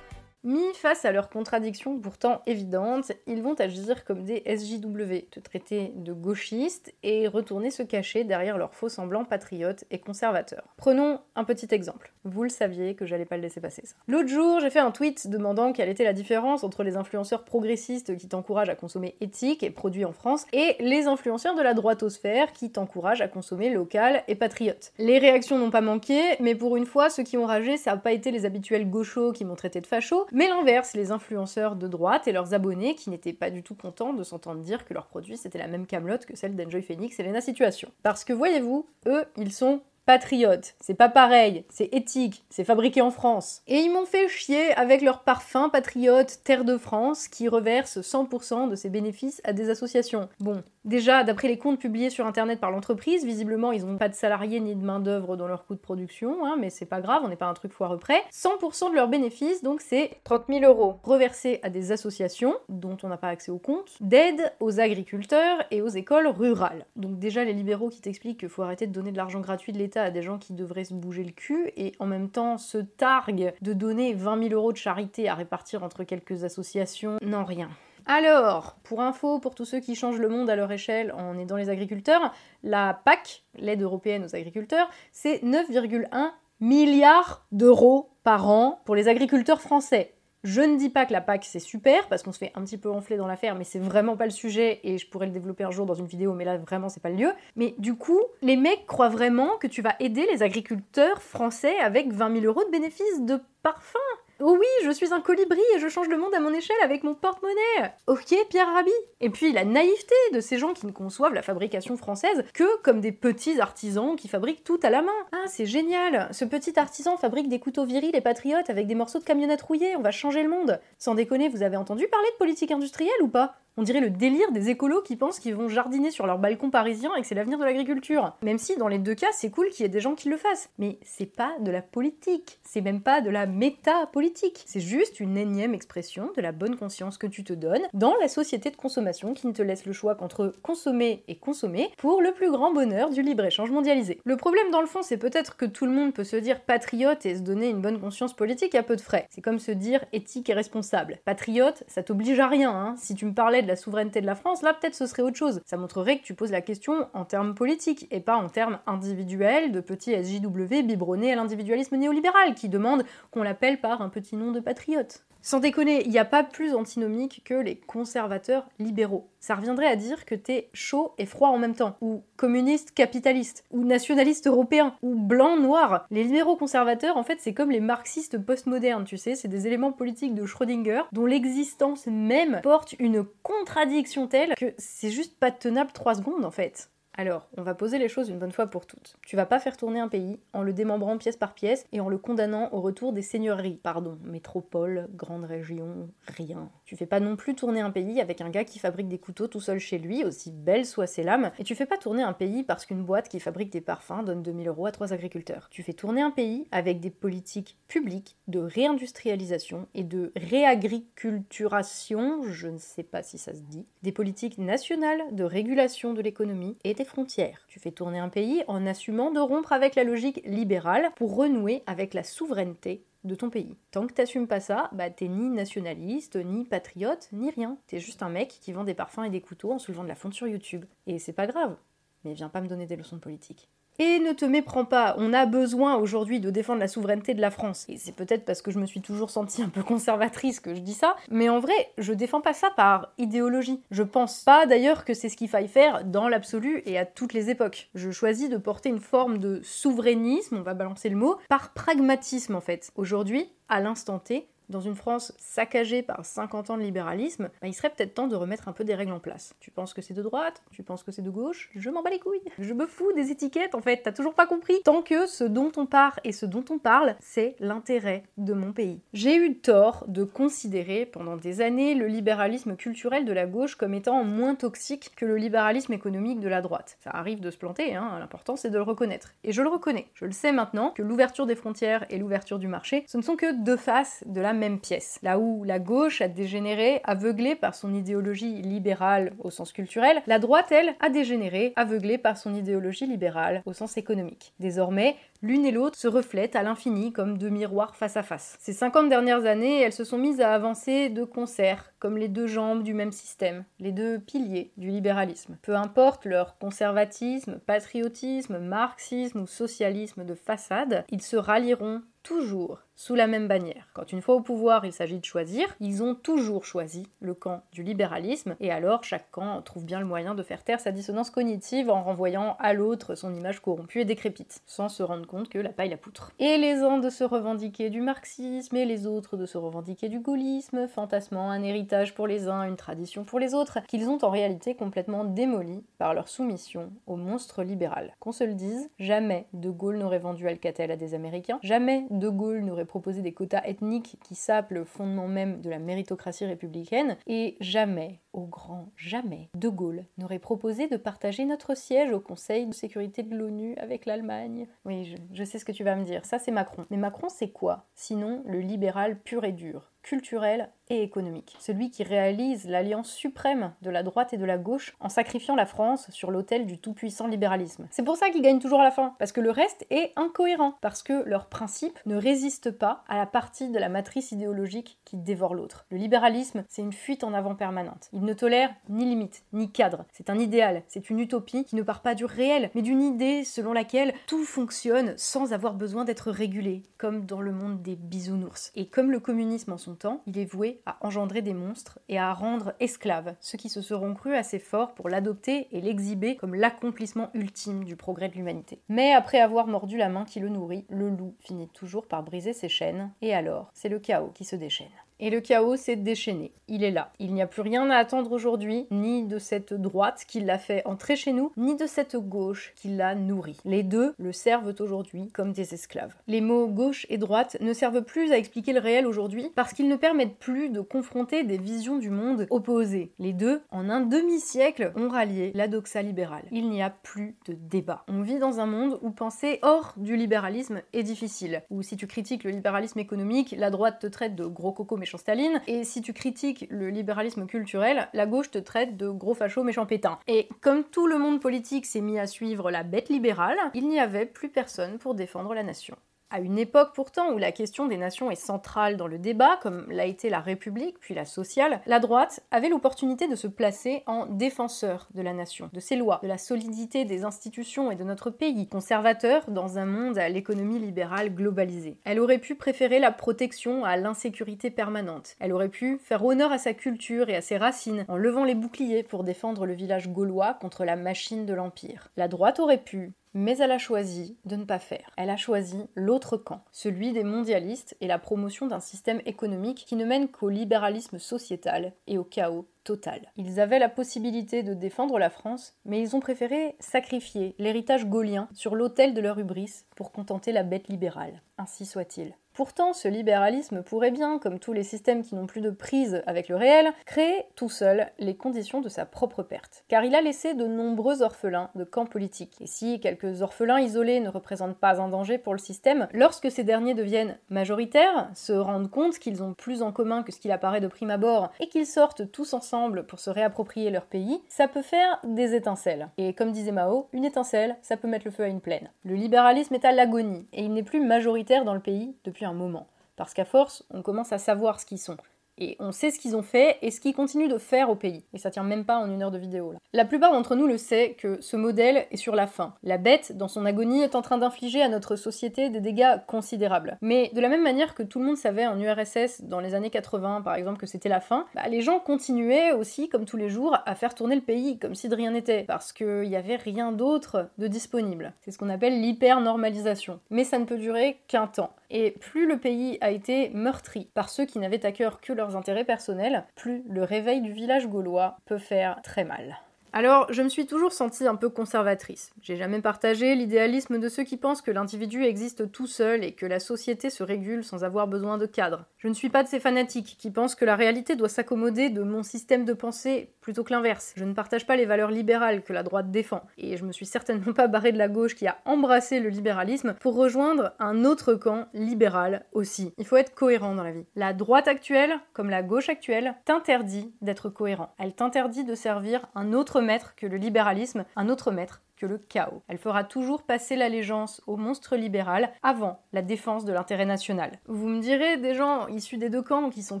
Mis face à leurs contradictions pourtant évidentes, ils vont agir comme des SJW, te traiter de gauchistes et retourner se cacher derrière leurs faux semblants patriotes et conservateurs. Prenons un petit exemple. Vous le saviez que j'allais pas le laisser passer ça. L'autre jour, j'ai fait un tweet demandant quelle était la différence entre les influenceurs progressistes qui t'encouragent à consommer éthique et produit en France et les influenceurs de la droitosphère qui t'encouragent à consommer local et patriote. Les réactions n'ont pas manqué, mais pour une fois, ceux qui ont ragé, ça n'a pas été les habituels gauchos qui m'ont traité de facho, mais l'inverse, les influenceurs de droite et leurs abonnés qui n'étaient pas du tout contents de s'entendre dire que leur produit c'était la même camelote que celle d'Enjoy Phoenix et Lena Situation. Parce que voyez-vous, eux, ils sont patriote. C'est pas pareil, c'est éthique, c'est fabriqué en France. Et ils m'ont fait chier avec leur parfum patriote Terre de France qui reverse 100% de ses bénéfices à des associations. Bon, déjà, d'après les comptes publiés sur internet par l'entreprise, visiblement ils n'ont pas de salariés ni de main-d'œuvre dans leur coût de production, hein, mais c'est pas grave, on n'est pas un truc foireux près. 100% de leurs bénéfices, donc c'est 30 000 euros reversés à des associations dont on n'a pas accès aux comptes, d'aide aux agriculteurs et aux écoles rurales. Donc déjà, les libéraux qui t'expliquent qu'il faut arrêter de donner de l'argent gratuit de l'État à des gens qui devraient se bouger le cul et en même temps se targuent de donner 20 000 euros de charité à répartir entre quelques associations. Non, rien. Alors, pour info, pour tous ceux qui changent le monde à leur échelle en aidant les agriculteurs, la PAC, l'aide européenne aux agriculteurs, c'est 9,1 milliards d'euros par an pour les agriculteurs français. Je ne dis pas que la PAC c'est super parce qu'on se fait un petit peu enfler dans l'affaire, mais c'est vraiment pas le sujet et je pourrais le développer un jour dans une vidéo, mais là vraiment c'est pas le lieu. Mais du coup, les mecs croient vraiment que tu vas aider les agriculteurs français avec 20 000 euros de bénéfices de parfum. Oh oui, je suis un colibri et je change le monde à mon échelle avec mon porte-monnaie. Ok, Pierre Rabhi. Et puis la naïveté de ces gens qui ne conçoivent la fabrication française que comme des petits artisans qui fabriquent tout à la main. Ah, c'est génial. Ce petit artisan fabrique des couteaux virils et patriotes avec des morceaux de camionnettes rouillées. On va changer le monde. Sans déconner, vous avez entendu parler de politique industrielle ou pas? On dirait le délire des écolos qui pensent qu'ils vont jardiner sur leur balcon parisien et que c'est l'avenir de l'agriculture. Même si dans les deux cas, c'est cool qu'il y ait des gens qui le fassent. Mais c'est pas de la politique. C'est même pas de la méta-politique. C'est juste une énième expression de la bonne conscience que tu te donnes dans la société de consommation qui ne te laisse le choix qu'entre consommer et consommer pour le plus grand bonheur du libre-échange mondialisé. Le problème dans le fond, c'est peut-être que tout le monde peut se dire patriote et se donner une bonne conscience politique à peu de frais. C'est comme se dire éthique et responsable. Patriote, ça t'oblige à rien. Hein. Si tu me parlais de la souveraineté de la France, là peut-être ce serait autre chose. Ça montrerait que tu poses la question en termes politiques et pas en termes individuels de petits SJW biberonnés à l'individualisme néolibéral qui demande qu'on l'appelle par un petit nom de patriote. Sans déconner, il n'y a pas plus antinomique que les conservateurs libéraux. Ça reviendrait à dire que t'es chaud et froid en même temps, ou communiste capitaliste, ou nationaliste européen, ou blanc noir. Les libéraux conservateurs, en fait, c'est comme les marxistes postmodernes, tu sais, c'est des éléments politiques de Schrödinger dont l'existence même porte une contradiction telle que c'est juste pas tenable trois secondes en fait. Alors, on va poser les choses une bonne fois pour toutes. Tu vas pas faire tourner un pays en le démembrant pièce par pièce et en le condamnant au retour des seigneuries, pardon, métropole, grande région, rien. Tu fais pas non plus tourner un pays avec un gars qui fabrique des couteaux tout seul chez lui, aussi belles soient ses lames, et tu fais pas tourner un pays parce qu'une boîte qui fabrique des parfums donne 2000 euros à trois agriculteurs. Tu fais tourner un pays avec des politiques publiques de réindustrialisation et de réagriculturation, je ne sais pas si ça se dit, des politiques nationales de régulation de l'économie et des frontières. Tu fais tourner un pays en assumant de rompre avec la logique libérale pour renouer avec la souveraineté de ton pays. Tant que t'assumes pas ça, bah t'es ni nationaliste, ni patriote, ni rien. T'es juste un mec qui vend des parfums et des couteaux en soulevant de la fonte sur YouTube. Et c'est pas grave. Mais viens pas me donner des leçons de politique. Et ne te méprends pas, on a besoin aujourd'hui de défendre la souveraineté de la France. Et c'est peut-être parce que je me suis toujours sentie un peu conservatrice que je dis ça, mais en vrai, je défends pas ça par idéologie. Je pense pas d'ailleurs que c'est ce qu'il faille faire dans l'absolu et à toutes les époques. Je choisis de porter une forme de souverainisme, on va balancer le mot, par pragmatisme en fait. Aujourd'hui, à l'instant T, dans une France saccagée par 50 ans de libéralisme, bah, il serait peut-être temps de remettre un peu des règles en place. Tu penses que c'est de droite? Tu penses que c'est de gauche? Je m'en bats les couilles. Je me fous des étiquettes en fait, t'as toujours pas compris. Tant que ce dont on part et ce dont on parle, c'est l'intérêt de mon pays. J'ai eu tort de considérer pendant des années le libéralisme culturel de la gauche comme étant moins toxique que le libéralisme économique de la droite. Ça arrive de se planter, hein, l'important c'est de le reconnaître. Et je le reconnais. Je le sais maintenant que l'ouverture des frontières et l'ouverture du marché, ce ne sont que deux faces de la même pièce. Là où la gauche a dégénéré, aveuglée par son idéologie libérale au sens culturel, la droite, elle, a dégénéré, aveuglée par son idéologie libérale au sens économique. Désormais, l'une et l'autre se reflètent à l'infini comme deux miroirs face à face. Ces 50 dernières années, elles se sont mises à avancer de concert, comme les deux jambes du même système, les deux piliers du libéralisme. Peu importe leur conservatisme, patriotisme, marxisme ou socialisme de façade, ils se rallieront toujours sous la même bannière. Quand une fois au pouvoir il s'agit de choisir, ils ont toujours choisi le camp du libéralisme, et alors chaque camp trouve bien le moyen de faire taire sa dissonance cognitive en renvoyant à l'autre son image corrompue et décrépite, sans se rendre compte que la paille la poutre. Et les uns de se revendiquer du marxisme, et les autres de se revendiquer du gaullisme, fantasmant un héritage pour les uns, une tradition pour les autres, qu'ils ont en réalité complètement démoli par leur soumission au monstre libéral. Qu'on se le dise, jamais De Gaulle n'aurait vendu Alcatel à des Américains, jamais De Gaulle n'aurait proposer des quotas ethniques qui sapent le fondement même de la méritocratie républicaine, et jamais, au grand jamais, De Gaulle n'aurait proposé de partager notre siège au Conseil de sécurité de l'ONU avec l'Allemagne. Oui, je, je sais ce que tu vas me dire, ça c'est Macron. Mais Macron c'est quoi? Sinon le libéral pur et dur culturel et économique. Celui qui réalise l'alliance suprême de la droite et de la gauche en sacrifiant la France sur l'autel du tout-puissant libéralisme. C'est pour ça qu'ils gagnent toujours à la fin, parce que le reste est incohérent, parce que leurs principes ne résistent pas à la partie de la matrice idéologique qui dévore l'autre. Le libéralisme, c'est une fuite en avant permanente. Il ne tolère ni limite, ni cadre. C'est un idéal, c'est une utopie qui ne part pas du réel, mais d'une idée selon laquelle tout fonctionne sans avoir besoin d'être régulé, comme dans le monde des bisounours. Et comme le communisme en son il est voué à engendrer des monstres et à rendre esclaves ceux qui se seront crus assez forts pour l'adopter et l'exhiber comme l'accomplissement ultime du progrès de l'humanité. Mais après avoir mordu la main qui le nourrit, le loup finit toujours par briser ses chaînes, et alors c'est le chaos qui se déchaîne. Et le chaos s'est déchaîné. Il est là. Il n'y a plus rien à attendre aujourd'hui, ni de cette droite qui l'a fait entrer chez nous, ni de cette gauche qui l'a nourri. Les deux le servent aujourd'hui comme des esclaves. Les mots gauche et droite ne servent plus à expliquer le réel aujourd'hui parce qu'ils ne permettent plus de confronter des visions du monde opposées. Les deux, en un demi-siècle, ont rallié la doxa libérale. Il n'y a plus de débat. On vit dans un monde où penser hors du libéralisme est difficile. Où si tu critiques le libéralisme économique, la droite te traite de gros coco méchant Staline, et si tu critiques le libéralisme culturel, la gauche te traite de gros facho méchant pétain. Et comme tout le monde politique s'est mis à suivre la bête libérale, il n'y avait plus personne pour défendre la nation. À une époque pourtant où la question des nations est centrale dans le débat, comme l'a été la République puis la sociale, la droite avait l'opportunité de se placer en défenseur de la nation, de ses lois, de la solidité des institutions et de notre pays, conservateur dans un monde à l'économie libérale globalisée. Elle aurait pu préférer la protection à l'insécurité permanente. Elle aurait pu faire honneur à sa culture et à ses racines en levant les boucliers pour défendre le village gaulois contre la machine de l'Empire. La droite aurait pu, mais elle a choisi de ne pas faire. Elle a choisi l'autre camp, celui des mondialistes et la promotion d'un système économique qui ne mène qu'au libéralisme sociétal et au chaos total. Ils avaient la possibilité de défendre la France, mais ils ont préféré sacrifier l'héritage gaulien sur l'autel de leur hubris pour contenter la bête libérale. Ainsi soit-il. Pourtant, ce libéralisme pourrait bien, comme tous les systèmes qui n'ont plus de prise avec le réel, créer tout seul les conditions de sa propre perte. Car il a laissé de nombreux orphelins de camps politiques. Et si quelques orphelins isolés ne représentent pas un danger pour le système, lorsque ces derniers deviennent majoritaires, se rendent compte qu'ils ont plus en commun que ce qu'il apparaît de prime abord, et qu'ils sortent tous ensemble pour se réapproprier leur pays, ça peut faire des étincelles. Et comme disait Mao, une étincelle, ça peut mettre le feu à une plaine. Le libéralisme est à l'agonie, et il n'est plus majoritaire dans le pays depuis moment. Parce qu'à force, on commence à savoir ce qu'ils sont. Et on sait ce qu'ils ont fait et ce qu'ils continuent de faire au pays. Et ça tient même pas en une heure de vidéo là. La plupart d'entre nous le sait que ce modèle est sur la fin. La bête, dans son agonie, est en train d'infliger à notre société des dégâts considérables. Mais de la même manière que tout le monde savait en URSS dans les années 80 par exemple que c'était la fin, bah, les gens continuaient aussi, comme tous les jours, à faire tourner le pays comme si de rien n'était. Parce qu'il n'y avait rien d'autre de disponible. C'est ce qu'on appelle l'hyper-normalisation. Mais ça ne peut durer qu'un temps. Et plus le pays a été meurtri par ceux qui n'avaient à cœur que intérêts personnels, plus le réveil du village gaulois peut faire très mal. Alors, je me suis toujours sentie un peu conservatrice. J'ai jamais partagé l'idéalisme de ceux qui pensent que l'individu existe tout seul et que la société se régule sans avoir besoin de cadre. Je ne suis pas de ces fanatiques qui pensent que la réalité doit s'accommoder de mon système de pensée plutôt que l'inverse. Je ne partage pas les valeurs libérales que la droite défend. Et je me suis certainement pas barré de la gauche qui a embrassé le libéralisme pour rejoindre un autre camp libéral aussi. Il faut être cohérent dans la vie. La droite actuelle, comme la gauche actuelle, t'interdit d'être cohérent. Elle t'interdit de servir un autre maître que le libéralisme, un autre maître que le chaos. Elle fera toujours passer l'allégeance au monstre libéral avant la défense de l'intérêt national. Vous me direz, des gens issus des deux camps qui sont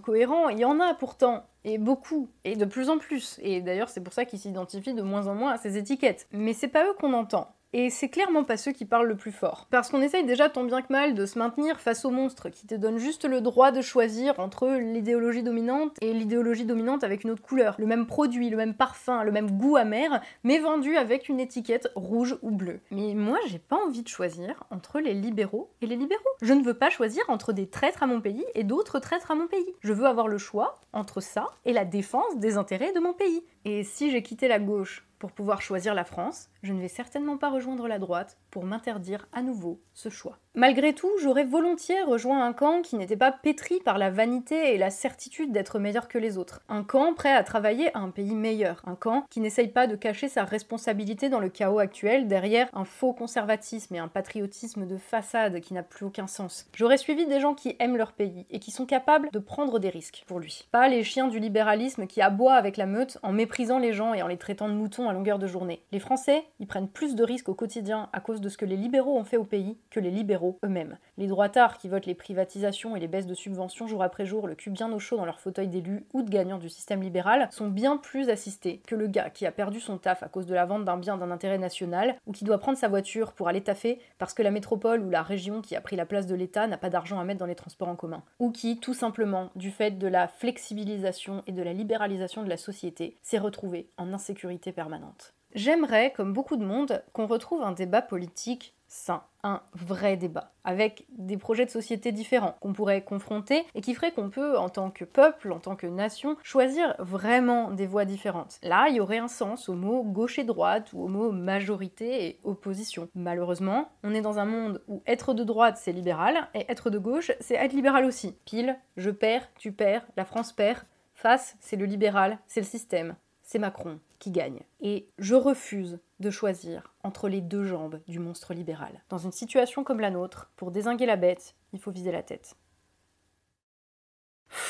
cohérents, il y en a pourtant, et beaucoup, et de plus en plus. Et d'ailleurs, c'est pour ça qu'ils s'identifient de moins en moins à ces étiquettes. Mais c'est pas eux qu'on entend. Et c'est clairement pas ceux qui parlent le plus fort. Parce qu'on essaye déjà tant bien que mal de se maintenir face au monstre qui te donne juste le droit de choisir entre l'idéologie dominante et l'idéologie dominante avec une autre couleur. Le même produit, le même parfum, le même goût amer, mais vendu avec une étiquette rouge ou bleue. Mais moi, j'ai pas envie de choisir entre les libéraux et les libéraux. Je ne veux pas choisir entre des traîtres à mon pays et d'autres traîtres à mon pays. Je veux avoir le choix entre ça et la défense des intérêts de mon pays. Et si j'ai quitté la gauche pour pouvoir choisir la France, je ne vais certainement pas rejoindre la droite pour m'interdire à nouveau ce choix. Malgré tout, j'aurais volontiers rejoint un camp qui n'était pas pétri par la vanité et la certitude d'être meilleur que les autres. Un camp prêt à travailler à un pays meilleur. Un camp qui n'essaye pas de cacher sa responsabilité dans le chaos actuel derrière un faux conservatisme et un patriotisme de façade qui n'a plus aucun sens. J'aurais suivi des gens qui aiment leur pays et qui sont capables de prendre des risques pour lui. Pas les chiens du libéralisme qui aboient avec la meute en méprisant les gens et en les traitant de moutons à longueur de journée. Les Français, ils prennent plus de risques au quotidien à cause de ce que les libéraux ont fait au pays que les libéraux eux-mêmes. Les droitards qui votent les privatisations et les baisses de subventions jour après jour, le cul bien au chaud dans leur fauteuil d'élu ou de gagnants du système libéral, sont bien plus assistés que le gars qui a perdu son taf à cause de la vente d'un bien d'un intérêt national ou qui doit prendre sa voiture pour aller taffer parce que la métropole ou la région qui a pris la place de l'État n'a pas d'argent à mettre dans les transports en commun. Ou qui, tout simplement, du fait de la flexibilisation et de la libéralisation de la société, s'est retrouvé en insécurité permanente. J'aimerais, comme beaucoup de monde, qu'on retrouve un débat politique sain, un vrai débat, avec des projets de société différents qu'on pourrait confronter et qui ferait qu'on peut, en tant que peuple, en tant que nation, choisir vraiment des voies différentes. Là, il y aurait un sens au mot gauche et droite ou au mot majorité et opposition. Malheureusement, on est dans un monde où être de droite c'est libéral et être de gauche c'est être libéral aussi. Pile, je perds, tu perds, la France perd. Face, c'est le libéral, c'est le système, c'est Macron qui gagne. Et je refuse de choisir entre les deux jambes du monstre libéral. Dans une situation comme la nôtre, pour désinguer la bête, il faut viser la tête.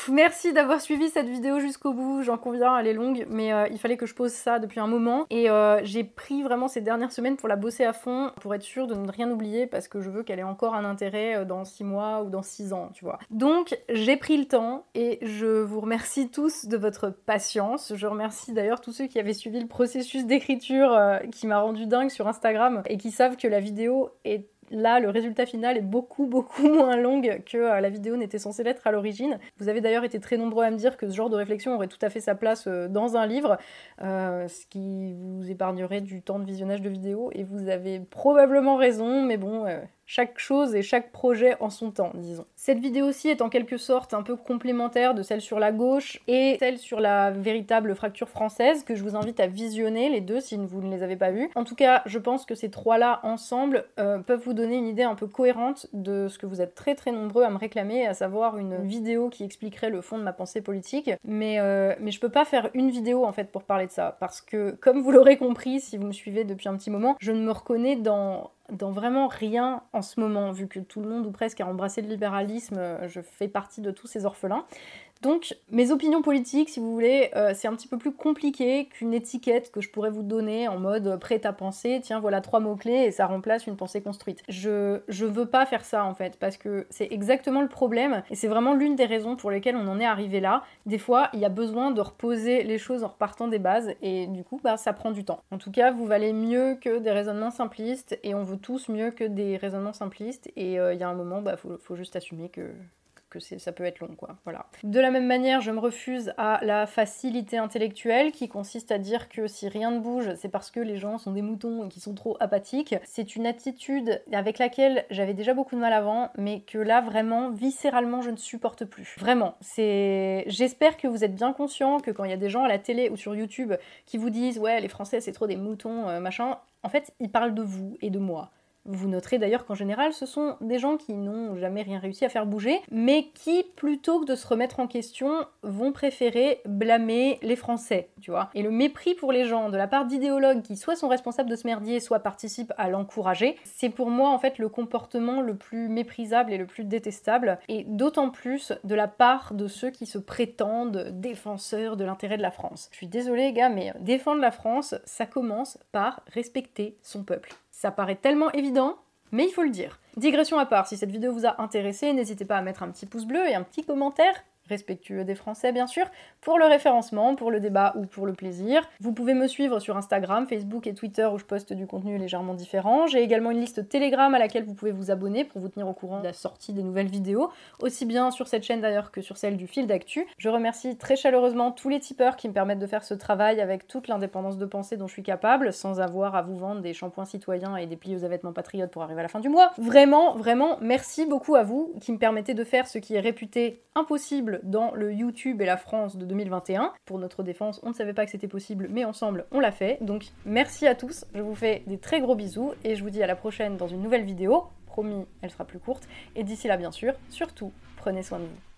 Merci d'avoir suivi cette vidéo jusqu'au bout, j'en conviens, elle est longue, mais euh, il fallait que je pose ça depuis un moment. Et euh, j'ai pris vraiment ces dernières semaines pour la bosser à fond, pour être sûre de ne rien oublier, parce que je veux qu'elle ait encore un intérêt euh, dans 6 mois ou dans 6 ans, tu vois. Donc j'ai pris le temps, et je vous remercie tous de votre patience. Je remercie d'ailleurs tous ceux qui avaient suivi le processus d'écriture qui m'a rendu dingue sur Instagram, et qui savent que la vidéo est là, le résultat final est beaucoup, beaucoup moins long que euh, la vidéo n'était censée l'être à l'origine. Vous avez d'ailleurs été très nombreux à me dire que ce genre de réflexion aurait tout à fait sa place euh, dans un livre, euh, ce qui vous épargnerait du temps de visionnage de vidéo, et vous avez probablement raison, mais bon, chaque chose et chaque projet en son temps, disons. Cette vidéo-ci est en quelque sorte un peu complémentaire de celle sur la gauche et celle sur la véritable fracture française que je vous invite à visionner les deux si vous ne les avez pas vues. En tout cas, je pense que ces trois-là ensemble euh, peuvent vous donner une idée un peu cohérente de ce que vous êtes très très nombreux à me réclamer, à savoir une vidéo qui expliquerait le fond de ma pensée politique. Mais, euh, mais je peux pas faire une vidéo en fait pour parler de ça parce que comme vous l'aurez compris si vous me suivez depuis un petit moment, je ne me reconnais dans dans vraiment rien en ce moment, vu que tout le monde ou presque a embrassé le libéralisme, euh, je fais partie de tous ces orphelins. Donc, mes opinions politiques, si vous voulez, euh, c'est un petit peu plus compliqué qu'une étiquette que je pourrais vous donner en mode prête à penser, tiens, voilà trois mots-clés et ça remplace une pensée construite. Je, je veux pas faire ça en fait, parce que c'est exactement le problème et c'est vraiment l'une des raisons pour lesquelles on en est arrivé là. Des fois, il y a besoin de reposer les choses en repartant des bases et du coup, bah, ça prend du temps. En tout cas, vous valez mieux que des raisonnements simplistes et on veut tous mieux que des raisonnements simplistes et euh, il y a un moment, bah, faut juste assumer que que ça peut être long, quoi. De la même manière, je me refuse à la facilité intellectuelle qui consiste à dire que si rien ne bouge, c'est parce que les gens sont des moutons et qui sont trop apathiques. C'est une attitude avec laquelle j'avais déjà beaucoup de mal avant, mais que là, vraiment, viscéralement, je ne supporte plus. Vraiment. C'est. J'espère que vous êtes bien conscient que quand il y a des gens à la télé ou sur YouTube qui vous disent ouais, les Français, c'est trop des moutons, euh, machin, en fait, ils parlent de vous et de moi. Vous noterez d'ailleurs qu'en général, ce sont des gens qui n'ont jamais rien réussi à faire bouger, mais qui, plutôt que de se remettre en question, vont préférer blâmer les Français, tu vois. Et le mépris pour les gens de la part d'idéologues qui soit sont responsables de ce merdier, soit participent à l'encourager, c'est pour moi en fait le comportement le plus méprisable et le plus détestable, et d'autant plus de la part de ceux qui se prétendent défenseurs de l'intérêt de la France. Je suis désolée, gars, mais défendre la France, ça commence par respecter son peuple. Ça paraît tellement évident, mais il faut le dire. Digression à part, si cette vidéo vous a intéressé, n'hésitez pas à mettre un petit pouce bleu et un petit commentaire respectueux des Français bien sûr, pour le référencement, pour le débat ou pour le plaisir. Vous pouvez me suivre sur Instagram, Facebook et Twitter où je poste du contenu légèrement différent. J'ai également une liste Telegram à laquelle vous pouvez vous abonner pour vous tenir au courant de la sortie des nouvelles vidéos, aussi bien sur cette chaîne d'ailleurs que sur celle du fil d'actu. Je remercie très chaleureusement tous les tipeurs qui me permettent de faire ce travail avec toute l'indépendance de pensée dont je suis capable, sans avoir à vous vendre des shampoings citoyens et des plieuses à vêtements patriotes pour arriver à la fin du mois. Vraiment, vraiment, merci beaucoup à vous qui me permettez de faire ce qui est réputé impossible dans le YouTube et la France de 2021. Pour notre défense, on ne savait pas que c'était possible, mais ensemble, on l'a fait. Donc merci à tous, je vous fais des très gros bisous et je vous dis à la prochaine dans une nouvelle vidéo. Promis, elle sera plus courte. Et d'ici là, bien sûr, surtout, prenez soin de vous.